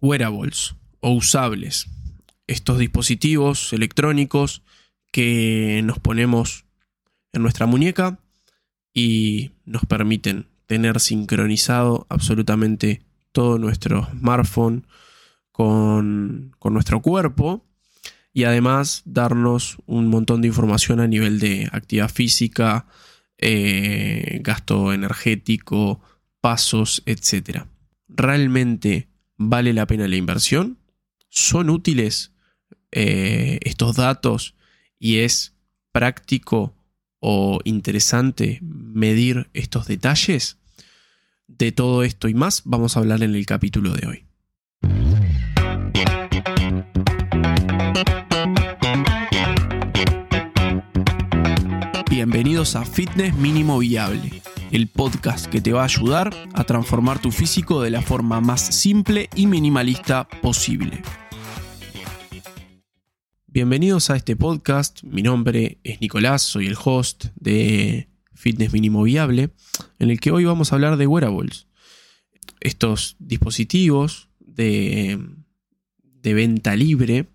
wearables o usables. Estos dispositivos electrónicos que nos ponemos en nuestra muñeca y nos permiten tener sincronizado absolutamente todo nuestro smartphone con, nuestro cuerpo y además darnos un montón de información a nivel de actividad física, eh, gasto energético, pasos, etc. ¿Realmente vale la pena la inversión? ¿Son útiles eh, estos datos y es práctico o interesante medir estos detalles? De todo esto y más vamos a hablar en el capítulo de hoy. Bienvenidos a Fitness Mínimo Viable, el podcast que te va a ayudar a transformar tu físico de la forma más simple y minimalista posible. Bienvenidos a este podcast, mi nombre es Nicolás, soy el host de Fitness Mínimo Viable, en el que hoy vamos a hablar de wearables. Estos dispositivos de, venta libre,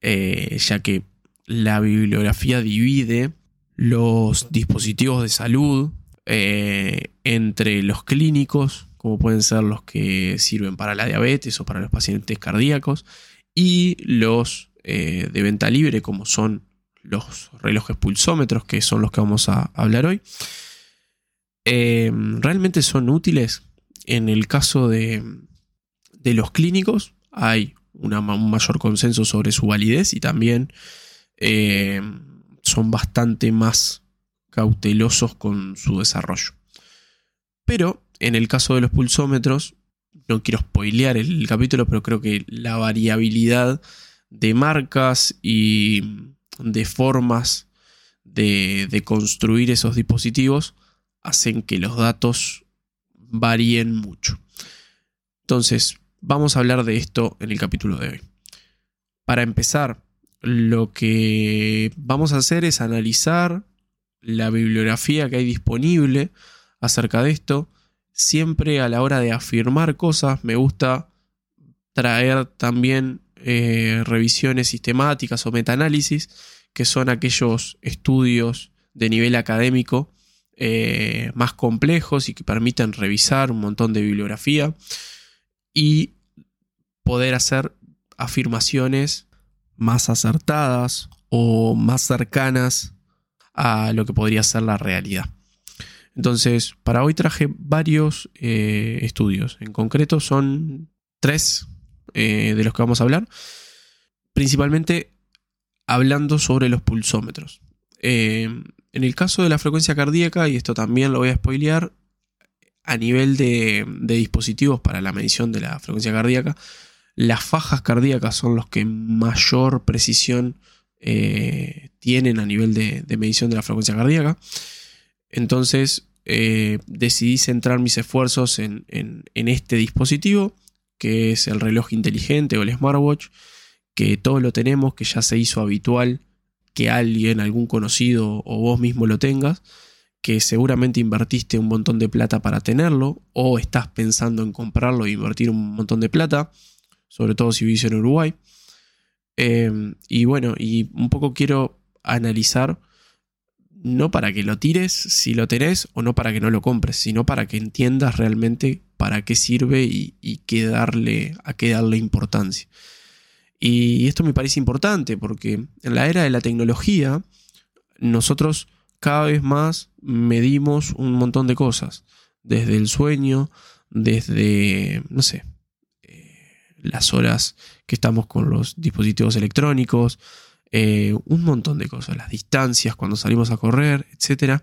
eh, ya que la bibliografía divide los dispositivos de salud eh, entre los clínicos, como pueden ser los que sirven para la diabetes o para los pacientes cardíacos, y los eh, de venta libre, como son los relojes pulsómetros, que son los que vamos a hablar hoy, eh, realmente son útiles. En el caso de, los clínicos hay un mayor consenso sobre su validez y también eh, son bastante más cautelosos con su desarrollo. Pero en el caso de los pulsómetros, no quiero spoilear el capítulo, pero creo que la variabilidad de marcas y de formas de, construir esos dispositivos hacen que los datos varíen mucho. Entonces, vamos a hablar de esto en el capítulo de hoy. Para empezar, lo que vamos a hacer es analizar la bibliografía que hay disponible acerca de esto. Siempre a la hora de afirmar cosas me gusta traer también eh, revisiones sistemáticas o metaanálisis, que son aquellos estudios de nivel académico eh, más complejos y que permiten revisar un montón de bibliografía y poder hacer afirmaciones más acertadas o más cercanas a lo que podría ser la realidad. Entonces, para hoy traje varios eh, estudios. En concreto son tres eh, de los que vamos a hablar, principalmente hablando sobre los pulsómetros. Eh, en el caso de la frecuencia cardíaca, y esto también lo voy a spoilear, a nivel de, dispositivos para la medición de la frecuencia cardíaca, las fajas cardíacas son los que mayor precisión eh, tienen a nivel de, medición de la frecuencia cardíaca. Entonces decidí centrar mis esfuerzos en, este dispositivo que es el reloj inteligente o el smartwatch, que todos lo tenemos, que ya se hizo habitual que alguien, algún conocido o vos mismo lo tengas, que seguramente invertiste un montón de plata para tenerlo o estás pensando en comprarlo e invertir un montón de plata, sobre todo si vivís en Uruguay. Em, y bueno, y un poco quiero analizar, no para que lo tires si lo tenés o no para que no lo compres, sino para que entiendas realmente para qué sirve y, qué darle, a qué darle importancia. Y esto me parece importante porque en la era de la tecnología nosotros cada vez más medimos un montón de cosas, desde el sueño, desde, no sé, eh, las horas que estamos con los dispositivos electrónicos, eh, un montón de cosas, las distancias cuando salimos a correr, etc.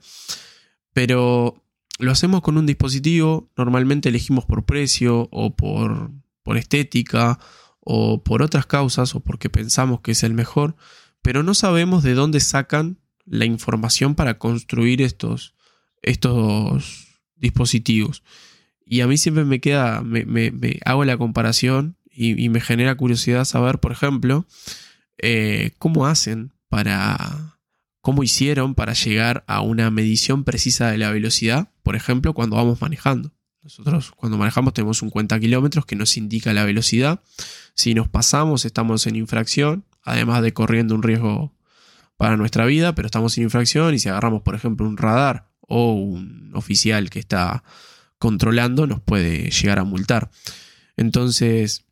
Pero lo hacemos con un dispositivo, normalmente elegimos por precio o por, por estética o por otras causas o porque pensamos que es el mejor, pero no sabemos de dónde sacan la información para construir estos, estos dispositivos. Y a mí siempre me queda, me, hago la comparación y, me genera curiosidad saber, por ejemplo, eh, cómo hacen para cómo hicieron para llegar a una medición precisa de la velocidad, por ejemplo, cuando vamos manejando. Nosotros cuando manejamos tenemos un cuenta kilómetros que nos indica la velocidad. Si nos pasamos estamos en infracción, además de corriendo un riesgo para nuestra vida, pero estamos en infracción y si agarramos por ejemplo un radar o un oficial que está controlando nos puede llegar a multar. Entonces,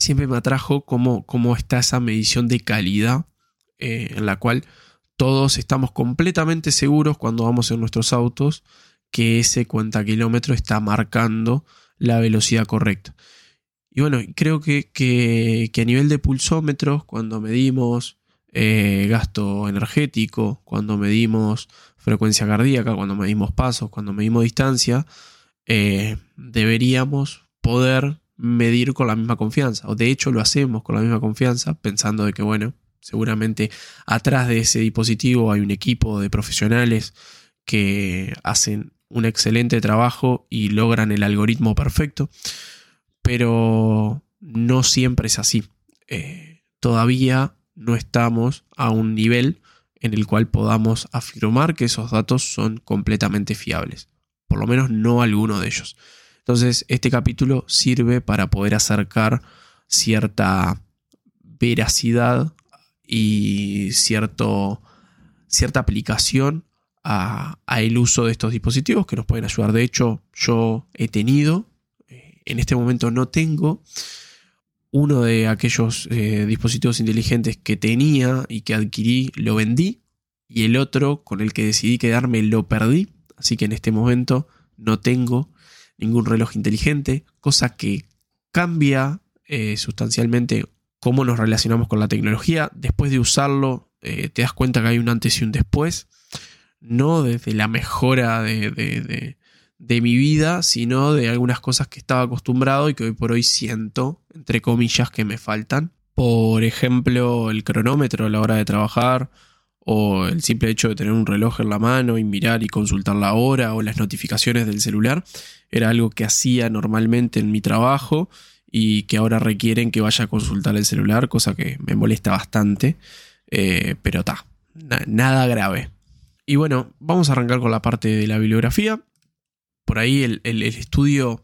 siempre me atrajo cómo, cómo está esa medición de calidad eh, en la cual todos estamos completamente seguros cuando vamos en nuestros autos que ese cuenta kilómetro está marcando la velocidad correcta. Y bueno, creo que, a nivel de pulsómetros, cuando medimos eh, gasto energético, cuando medimos frecuencia cardíaca, cuando medimos pasos, cuando medimos distancia, eh, deberíamos poder medir con la misma confianza. O de hecho lo hacemos con la misma confianza, pensando de que, bueno, seguramente atrás de ese dispositivo hay un equipo de profesionales que hacen un excelente trabajo y logran el algoritmo perfecto, pero no siempre es así. Eh, todavía no estamos a un nivel en el cual podamos afirmar que esos datos son completamente fiables, por lo menos no alguno de ellos. Entonces, este capítulo sirve para poder acercar cierta veracidad y cierto, cierta aplicación a, el uso de estos dispositivos que nos pueden ayudar. De hecho, yo he tenido, eh, en este momento no tengo, uno de aquellos eh, dispositivos inteligentes que tenía y que adquirí lo vendí y el otro con el que decidí quedarme lo perdí. Así que en este momento no tengo ningún reloj inteligente, cosa que cambia eh, sustancialmente cómo nos relacionamos con la tecnología. Después de usarlo, te das cuenta que hay un antes y un después no desde la mejora de, mi vida, sino de algunas cosas que estaba acostumbrado y que hoy por hoy siento, entre comillas, que me faltan. Por ejemplo, el cronómetro a la hora de trabajar, o el simple hecho de tener un reloj en la mano y mirar y consultar la hora, o las notificaciones del celular, era algo que hacía normalmente en mi trabajo y que ahora requieren que vaya a consultar el celular, cosa que me molesta bastante, eh, pero está, nada grave. Y bueno, vamos a arrancar con la parte de la bibliografía. Por ahí el, estudio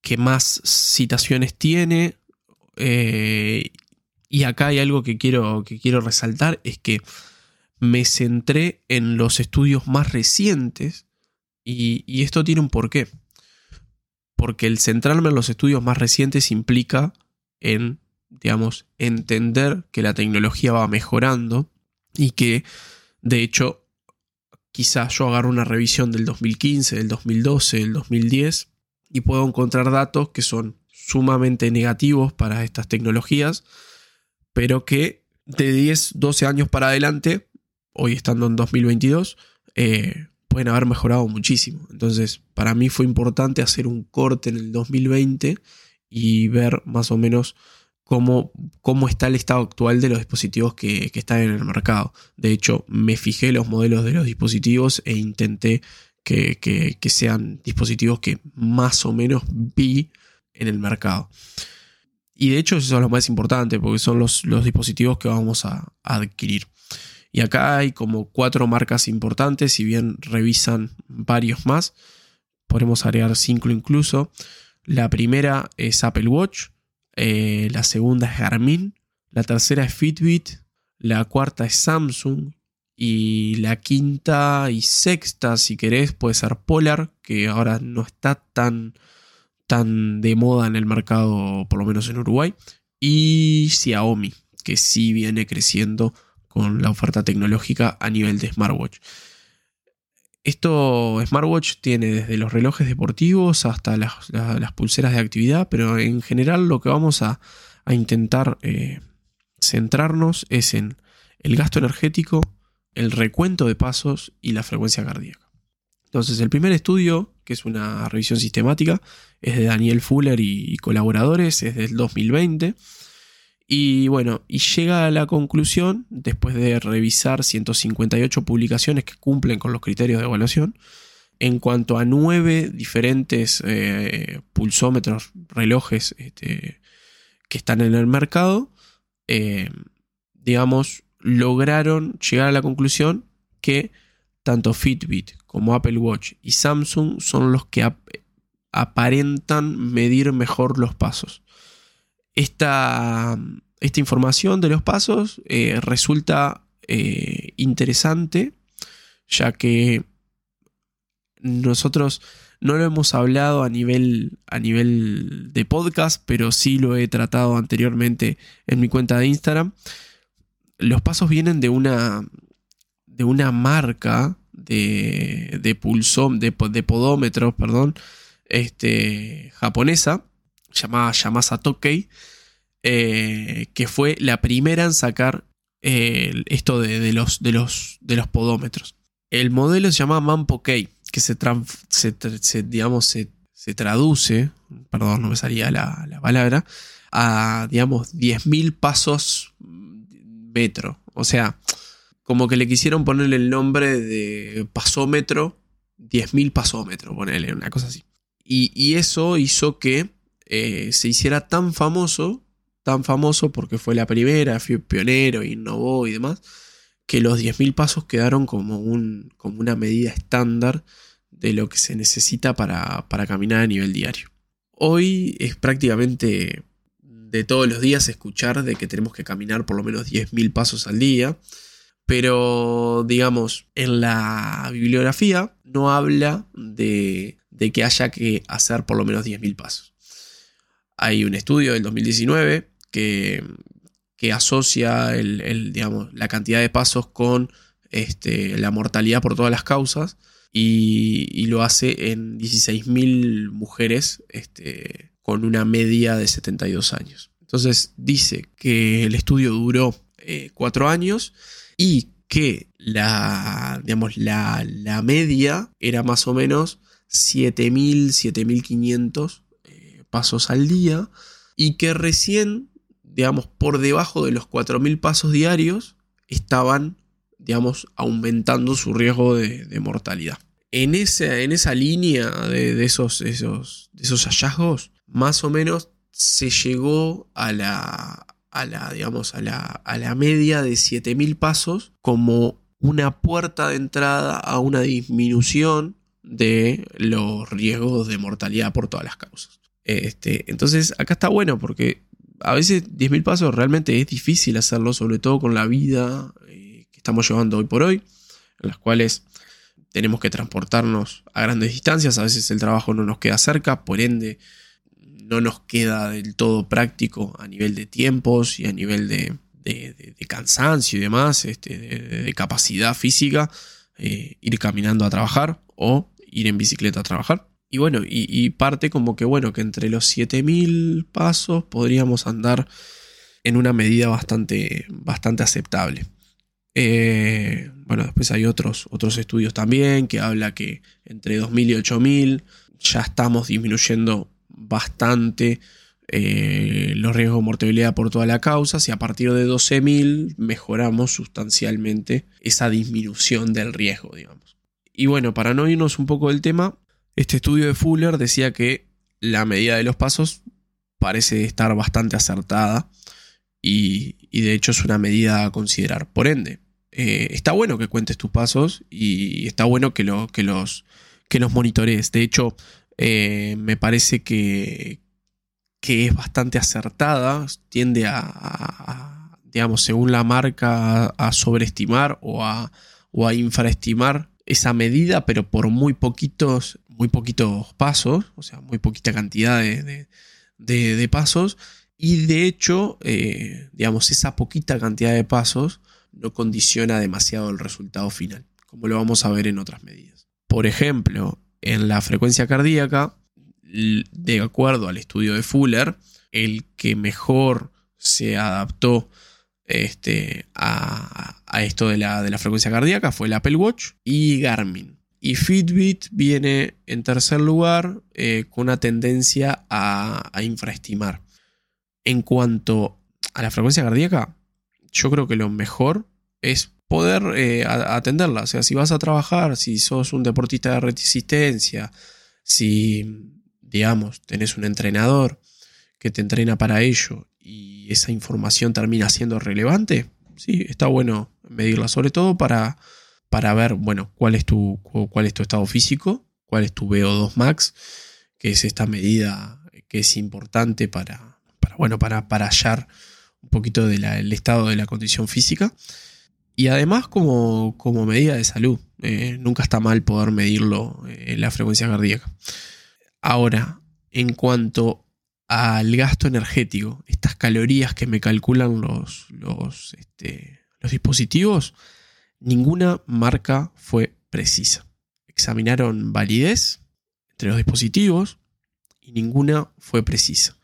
que más citaciones tiene. Eh, y acá hay algo que quiero, que quiero resaltar, es que me centré en los estudios más recientes y, esto tiene un porqué. Porque el centrarme en los estudios más recientes implica en, digamos, entender que la tecnología va mejorando y que de hecho, quizás yo agarro una revisión del 2015, del 2012, del 2010 y puedo encontrar datos que son sumamente negativos para estas tecnologías, pero que de 10, 12 años para adelante, hoy estando en 2022, eh, pueden haber mejorado muchísimo. Entonces, para mí fue importante hacer un corte en el 2020 y ver más o menos cómo, está el estado actual de los dispositivos que, están en el mercado. De hecho, me fijé los modelos de los dispositivos e intenté que, sean dispositivos que más o menos vi en el mercado. Y de hecho eso es lo más importante porque son los, dispositivos que vamos a, adquirir. Y acá hay como cuatro marcas importantes, si bien revisan varios más, podemos agregar cinco incluso. La primera es Apple Watch, eh, la segunda es Garmin, la tercera es Fitbit, la cuarta es Samsung y la quinta y sexta, si querés, puede ser Polar, que ahora no está tan, tan de moda en el mercado, por lo menos en Uruguay, y Xiaomi, que sí viene creciendo con la oferta tecnológica a nivel de smartwatch. Esto, smartwatch tiene desde los relojes deportivos hasta las, pulseras de actividad, pero en general lo que vamos a, intentar eh, centrarnos es en el gasto energético, el recuento de pasos y la frecuencia cardíaca. Entonces, el primer estudio, que es una revisión sistemática, es de Daniel Fuller y colaboradores, es del 2020 y bueno, y llega a la conclusión, después de revisar 158 publicaciones que cumplen con los criterios de evaluación, en cuanto a nueve diferentes eh, pulsómetros, relojes este, que están en el mercado, eh, digamos, lograron llegar a la conclusión que tanto Fitbit como Apple Watch y Samsung son los que aparentan medir mejor los pasos. Esta, esta información de los pasos eh, resulta eh, interesante, ya que nosotros no lo hemos hablado a nivel, a nivel de podcast, pero sí lo he tratado anteriormente en mi cuenta de Instagram. Los pasos vienen de una, de una marca de, de de, podómetros, perdón, este, japonesa, llamada Yamasa Tokei, eh, que fue la primera en sacar eh, esto de, los, de, los, de los podómetros. El modelo se llama Manpo Kei, que se, digamos, se, traduce, perdón, no me salía la, la palabra, a, digamos, 10.000 pasos metro. O sea, como que le quisieron ponerle el nombre de pasómetro, 10.000 pasómetros, ponerle una cosa así. Y, eso hizo que eh, se hiciera tan famoso, tan famoso porque fue la primera, fue pionero, innovó y demás, que los 10.000 pasos quedaron como, un, como una medida estándar de lo que se necesita para, para caminar a nivel diario. Hoy es prácticamente de todos los días escuchar de que tenemos que caminar por lo menos 10.000 pasos al día, pero digamos, en la bibliografía no habla de, que haya que hacer por lo menos 10.000 pasos. Hay un estudio del 2019 que, que asocia el, digamos, la cantidad de pasos con este, la mortalidad por todas las causas y, lo hace en 16.000 mujeres este, con una media de 72 años. Entonces dice que el estudio duró 4 eh, años y que la, digamos, la, media era más o menos 7000, 7500 eh, pasos al día y que recién, digamos, por debajo de los 4000 pasos diarios estaban, digamos, aumentando su riesgo de, mortalidad. En esa, en esa línea de, esos, esos, de esos hallazgos, más o menos se llegó a la, a la, digamos, a la, a la media de 7000 pasos como una puerta de entrada a una disminución de los riesgos de mortalidad por todas las causas. Este, entonces, acá está bueno porque a veces 10.000 pasos realmente es difícil hacerlo, sobre todo con la vida eh, que estamos llevando hoy por hoy, en las cuales tenemos que transportarnos a grandes distancias, a veces el trabajo no nos queda cerca, por ende no nos queda del todo práctico a nivel de tiempos y a nivel de, cansancio y demás, este, de, capacidad física, eh, ir caminando a trabajar o ir en bicicleta a trabajar. Y bueno, y, parte como que bueno, que entre los 7000 pasos podríamos andar en una medida bastante, bastante aceptable. Eh, bueno, después hay otros, otros estudios también que habla que entre 2000 y 8000 ya estamos disminuyendo bastante eh, los riesgos de mortalidad por toda la causa, si a partir de 12.000 mejoramos sustancialmente esa disminución del riesgo, digamos. Y bueno, para no irnos un poco del tema, este estudio de Fuller decía que la medida de los pasos parece estar bastante acertada y, de hecho es una medida a considerar. Por ende, eh, está bueno que cuentes tus pasos y está bueno que, que, los, que los monitorees. De hecho, eh, me parece que, que, es bastante acertada, tiende a, digamos, según la marca, a sobreestimar o a, o a infraestimar esa medida, pero por muy poquitos, muy poquitos pasos, o sea, muy poquita cantidad de, pasos. Y de hecho, eh, digamos, esa poquita cantidad de pasos no condiciona demasiado el resultado final, como lo vamos a ver en otras medidas. Por ejemplo, en la frecuencia cardíaca, de acuerdo al estudio de Fuller, el que mejor se adaptó este, a, esto de la, de la, frecuencia cardíaca fue el Apple Watch y Garmin. Y Fitbit viene en tercer lugar eh, con una tendencia a, infraestimar. En cuanto a la frecuencia cardíaca, yo creo que lo mejor es poder eh, atenderla. O sea, si vas a trabajar, si sos un deportista de resistencia, si, digamos, tenés un entrenador que te entrena para ello y esa información termina siendo relevante, sí, está bueno medirla, sobre todo para, para ver, bueno, cuál es tu, cuál es tu estado físico, cuál es tu VO2 max, que es esta medida que es importante para, para bueno, para, para hallar un poquito del estado de la condición física. Y además como, como medida de salud. Eh, nunca está mal poder medirlo eh, la frecuencia cardíaca. Ahora, en cuanto al gasto energético, estas calorías que me calculan los, los, este, los dispositivos, ninguna marca fue precisa. Examinaron validez entre los dispositivos y ninguna fue precisa.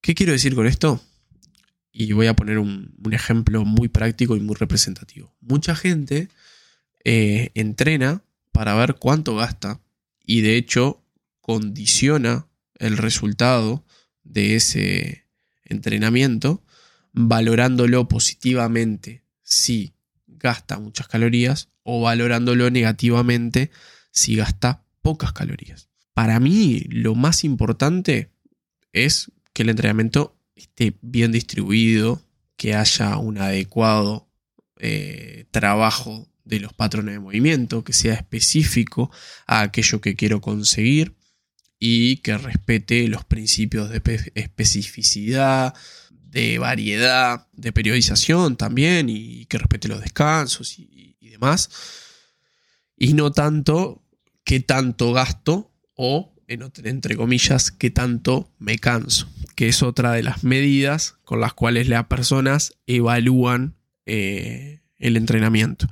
¿Qué quiero decir con esto? Y voy a poner un, ejemplo muy práctico y muy representativo. Mucha gente eh, entrena para ver cuánto gasta y de hecho condiciona el resultado de ese entrenamiento valorándolo positivamente si gasta muchas calorías o valorándolo negativamente si gasta pocas calorías. Para mí lo más importante es que el entrenamiento esté bien distribuido, que haya un adecuado eh, trabajo de los patrones de movimiento, que sea específico a aquello que quiero conseguir y que respete los principios de especificidad, de variedad, de periodización también y que respete los descansos y, demás. Y no tanto qué tanto gasto o entre comillas, qué tanto me canso, que es otra de las medidas con las cuales las personas evalúan eh, el entrenamiento.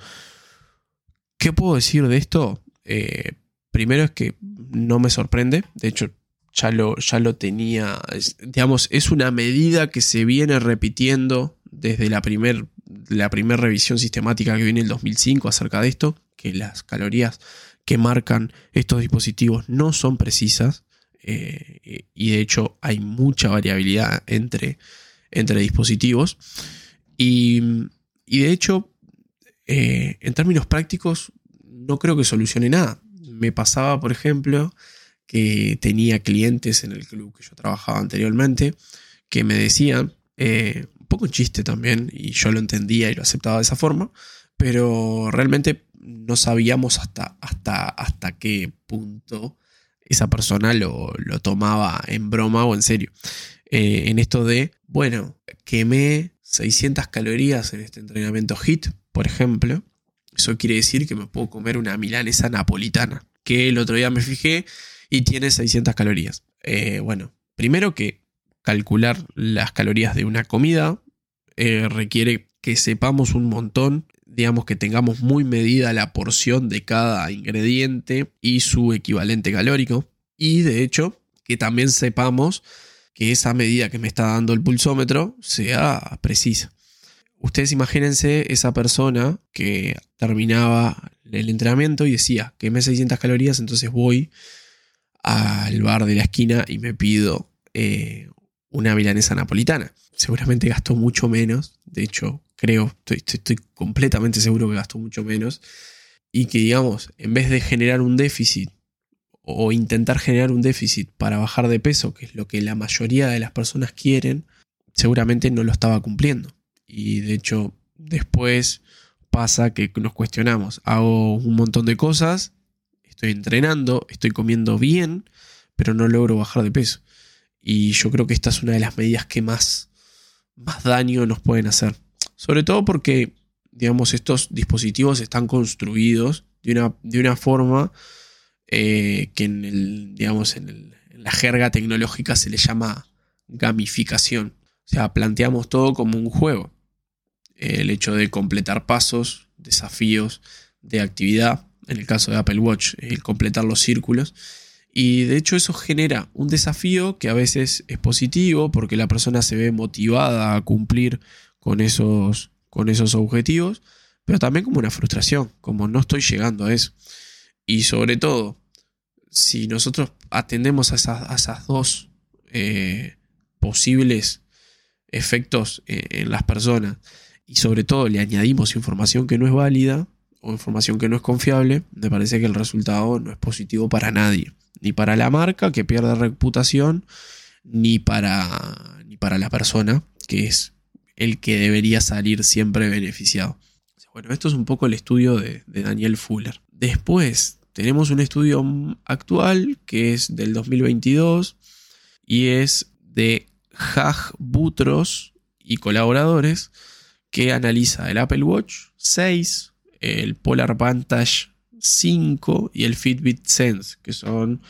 ¿Qué puedo decir de esto? Eh, primero es que no me sorprende, de hecho ya lo, ya lo tenía, digamos, es una medida que se viene repitiendo desde la primera la revisión sistemática que viene en el 2005 acerca de esto, que las calorías que marcan estos dispositivos no son precisas eh, y de hecho hay mucha variabilidad entre, entre dispositivos. Y, de hecho, eh, en términos prácticos, no creo que solucione nada. Me pasaba, por ejemplo, que tenía clientes en el club que yo trabajaba anteriormente que me decían, eh, un poco chiste también, y yo lo entendía y lo aceptaba de esa forma, pero realmente no sabíamos hasta, hasta, hasta qué punto esa persona lo, tomaba en broma o en serio. Eh, en esto de, bueno, quemé 600 calorías en este entrenamiento HIT, por ejemplo. Eso quiere decir que me puedo comer una milanesa napolitana, que el otro día me fijé y tiene 600 calorías. Eh, bueno, primero que calcular las calorías de una comida eh, requiere que sepamos un montón digamos que tengamos muy medida la porción de cada ingrediente y su equivalente calórico. Y de hecho, que también sepamos que esa medida que me está dando el pulsómetro sea precisa. Ustedes imagínense esa persona que terminaba el entrenamiento y decía, que me 600 calorías, entonces voy al bar de la esquina y me pido eh, una milanesa napolitana. Seguramente gastó mucho menos, de hecho creo, estoy, completamente seguro que gastó mucho menos, y que digamos, en vez de generar un déficit o intentar generar un déficit para bajar de peso, que es lo que la mayoría de las personas quieren, seguramente no lo estaba cumpliendo. Y de hecho, después pasa que nos cuestionamos, hago un montón de cosas, estoy entrenando, estoy comiendo bien, pero no logro bajar de peso. Y yo creo que esta es una de las medidas que más, más daño nos pueden hacer. Sobre todo porque, digamos, estos dispositivos están construidos de una, de una forma eh, que en, el, digamos, en, la jerga tecnológica se le llama gamificación. O sea, planteamos todo como un juego. El hecho de completar pasos, desafíos de actividad, en el caso de Apple Watch, el completar los círculos. Y de hecho eso genera un desafío que a veces es positivo porque la persona se ve motivada a cumplir con esos, con esos objetivos, pero también como una frustración, como no estoy llegando a eso. Y sobre todo, si nosotros atendemos a esas, dos eh, posibles efectos en, en las personas y sobre todo le añadimos información que no es válida o información que no es confiable, me parece que el resultado no es positivo para nadie. Ni para la marca que pierde reputación, ni para, ni para la persona que es el que debería salir siempre beneficiado. Bueno, esto es un poco el estudio de, Daniel Fuller. Después tenemos un estudio actual que es del 2022 y es de Hag Butros y colaboradores que analiza el Apple Watch 6, el Polar Vantage 5 y el Fitbit Sense, que son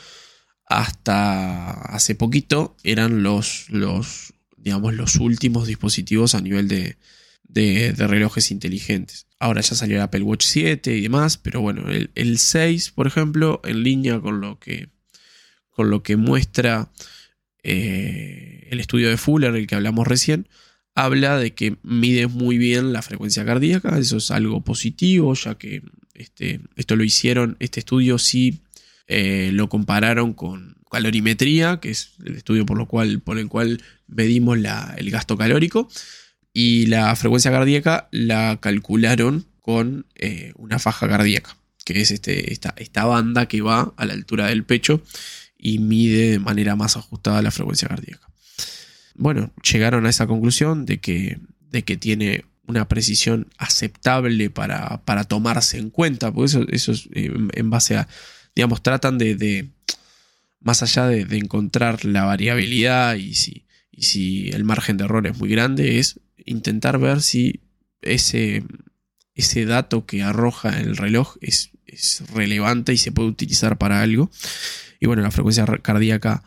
hasta hace poquito eran los, los, digamos, los últimos dispositivos a nivel de, de, relojes inteligentes. Ahora ya salió el Apple Watch 7 y demás, pero bueno, el, 6, por ejemplo, en línea con lo que, con lo que muestra eh, el estudio de Fuller, el que hablamos recién, habla de que mide muy bien la frecuencia cardíaca, eso es algo positivo, ya que este, esto lo hicieron, este estudio sí eh, lo compararon con calorimetría, que es el estudio por, el cual medimos el gasto calórico, y la frecuencia cardíaca la calcularon con eh, una faja cardíaca, que es este, esta, banda que va a la altura del pecho y mide de manera más ajustada la frecuencia cardíaca. Bueno, llegaron a esa conclusión de que, de que tiene una precisión aceptable para, para tomarse en cuenta, porque eso, eso es eh, en base a, digamos, tratan de, más allá de, encontrar la variabilidad y si, y si el margen de error es muy grande, es intentar ver si ese, ese dato que arroja el reloj es, relevante y se puede utilizar para algo. Y bueno, la frecuencia cardíaca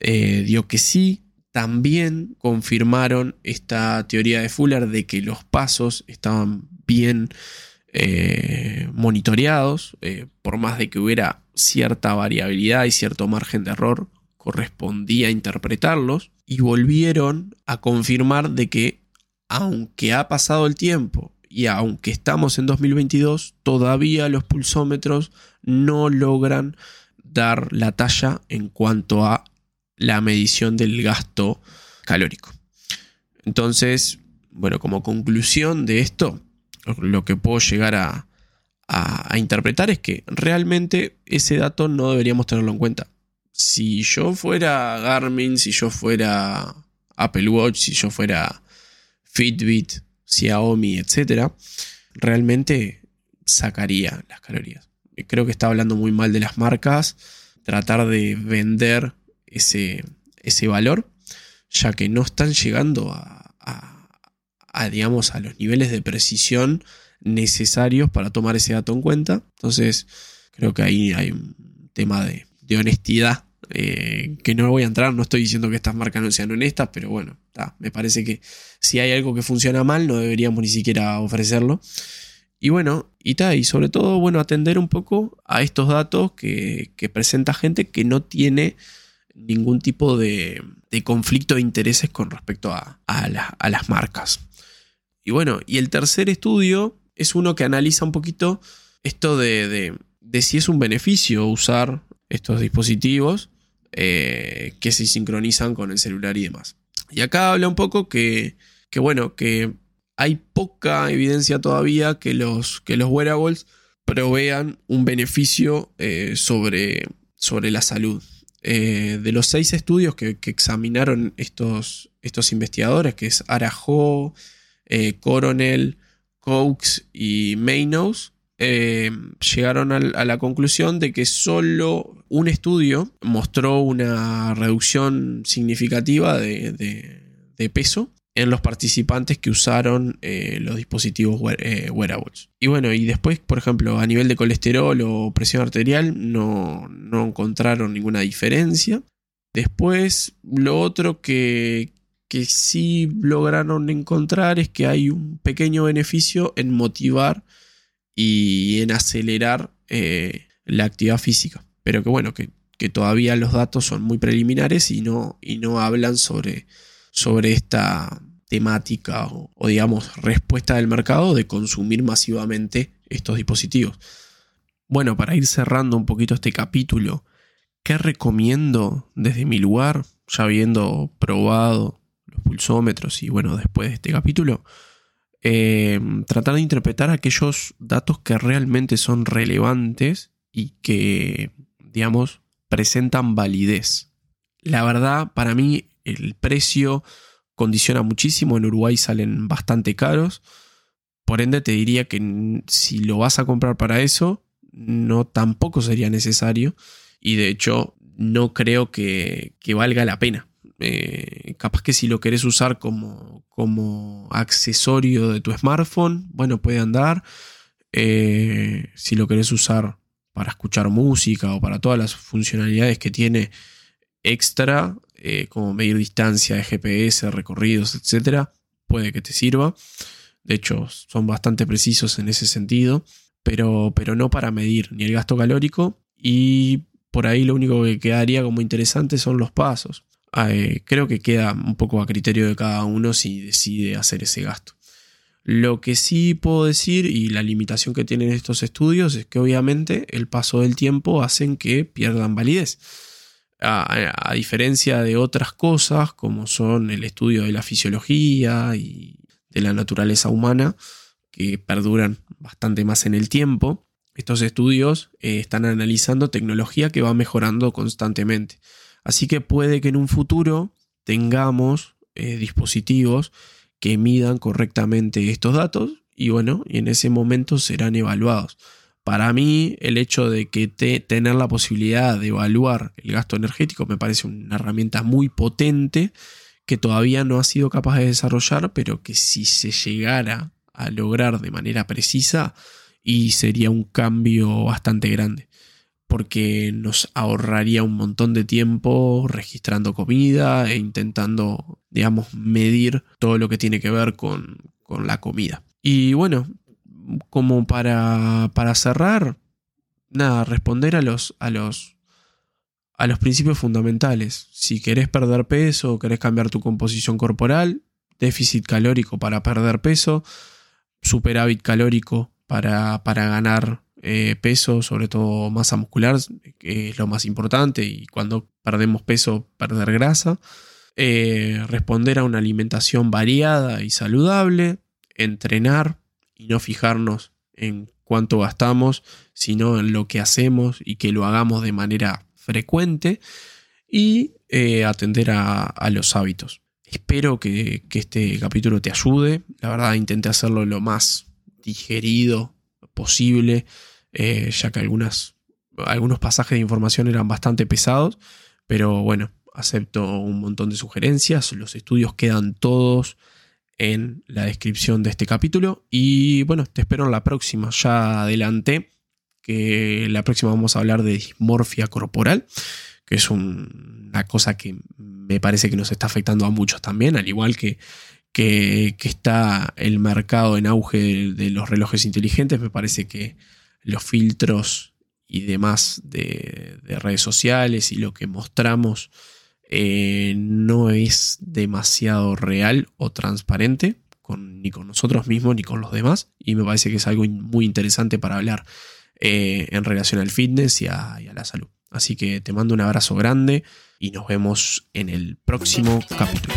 eh, dio que sí. También confirmaron esta teoría de Fuller de que los pasos estaban bien eh, monitoreados, eh, por más de que hubiera cierta variabilidad y cierto margen de error, correspondía interpretarlos. Y volvieron a confirmar de que aunque ha pasado el tiempo y aunque estamos en 2022, todavía los pulsómetros no logran dar la talla en cuanto a la medición del gasto calórico. Entonces, bueno, como conclusión de esto, lo que puedo llegar a, interpretar es que realmente ese dato no deberíamos tenerlo en cuenta. Si yo fuera Garmin, si yo fuera Apple Watch, si yo fuera Fitbit, Xiaomi, etc., realmente sacaría las calorías. Creo que está hablando muy mal de las marcas, tratar de vender ese, ese valor, ya que no están llegando a, digamos, a los niveles de precisión necesarios para tomar ese dato en cuenta. Entonces, creo que ahí hay un tema de, honestidad eh, que no voy a entrar, no estoy diciendo que estas marcas no sean honestas, pero bueno, me parece que si hay algo que funciona mal, no deberíamos ni siquiera ofrecerlo. Y bueno, y, y sobre todo, bueno, atender un poco a estos datos que, presenta gente que no tiene ningún tipo de, conflicto de intereses con respecto a, las marcas. Y bueno, y el tercer estudio es uno que analiza un poquito esto de, de si es un beneficio usar estos dispositivos eh, que se sincronizan con el celular y demás. Y acá habla un poco que, bueno, que hay poca evidencia todavía que los, que los wearables provean un beneficio eh, sobre, sobre la salud. Eh, de los seis estudios que, examinaron estos, estos, investigadores, que es Arajo, Coronel, Cox y Maynos, eh, llegaron a, la conclusión de que solo un estudio mostró una reducción significativa de, peso en los participantes que usaron eh, los dispositivos eh, wearables. Y bueno, y después, por ejemplo, a nivel de colesterol o presión arterial no, no encontraron ninguna diferencia. Después, lo otro que, que sí lograron encontrar es que hay un pequeño beneficio en motivar y en acelerar eh, la actividad física. Pero que bueno, que, todavía los datos son muy preliminares y no, y no hablan sobre, sobre esta temática o, digamos respuesta del mercado de consumir masivamente estos dispositivos. Bueno, para ir cerrando un poquito este capítulo, ¿qué recomiendo desde mi lugar, ya habiendo probado pulsómetros y bueno, después de este capítulo? Eh, tratar de interpretar aquellos datos que realmente son relevantes y que, digamos, presentan validez. La verdad, para mí, el precio condiciona muchísimo. En Uruguay salen bastante caros. Por ende, te diría que si lo vas a comprar para eso, no tampoco sería necesario. Y de hecho, no creo que, valga la pena. Eh, capaz que si lo querés usar como, como accesorio de tu smartphone, bueno, puede andar. Eh, si lo querés usar para escuchar música o para todas las funcionalidades que tiene extra, eh, como medir distancia de GPS, recorridos, etc., puede que te sirva. De hecho, son bastante precisos en ese sentido, pero, pero no para medir ni el gasto calórico y por ahí lo único que quedaría como interesante son los pasos. Eh, creo que queda un poco a criterio de cada uno si decide hacer ese gasto. Lo que sí puedo decir y la limitación que tienen estos estudios es que obviamente el paso del tiempo hacen que pierdan validez. A, diferencia de otras cosas como son el estudio de la fisiología y de la naturaleza humana, que perduran bastante más en el tiempo, estos estudios eh, están analizando tecnología que va mejorando constantemente. Así que puede que en un futuro tengamos eh, dispositivos que midan correctamente estos datos y bueno, y en ese momento serán evaluados. Para mí, el hecho de que tener la posibilidad de evaluar el gasto energético me parece una herramienta muy potente que todavía no ha sido capaz de desarrollar, pero que si se llegara a lograr de manera precisa, y sería un cambio bastante grande porque nos ahorraría un montón de tiempo registrando comida e intentando, digamos, medir todo lo que tiene que ver con, la comida. Y bueno, como para, para cerrar, nada, responder a los, a los, a los principios fundamentales. Si querés perder peso o querés cambiar tu composición corporal, déficit calórico para perder peso, superávit calórico para, para ganar eh, peso, sobre todo masa muscular, que es lo más importante, y cuando perdemos peso, perder grasa. Eh, responder a una alimentación variada y saludable, entrenar y no fijarnos en cuánto gastamos, sino en lo que hacemos y que lo hagamos de manera frecuente y eh, atender a, los hábitos. Espero que, que, este capítulo te ayude. La verdad intenté hacerlo lo más digerido posible, eh, ya que algunas, algunos pasajes de información eran bastante pesados, pero bueno, acepto un montón de sugerencias, los estudios quedan todos en la descripción de este capítulo y bueno, te espero en la próxima, ya adelanté que la próxima vamos a hablar de dismorfia corporal, que es una cosa que me parece que nos está afectando a muchos también, al igual que que, está el mercado en auge de, los relojes inteligentes, me parece que los filtros y demás de, redes sociales y lo que mostramos eh, no es demasiado real o transparente ni con nosotros mismos ni con los demás y me parece que es algo muy interesante para hablar eh, en relación al fitness y a la salud. Así que te mando un abrazo grande y nos vemos en el próximo capítulo.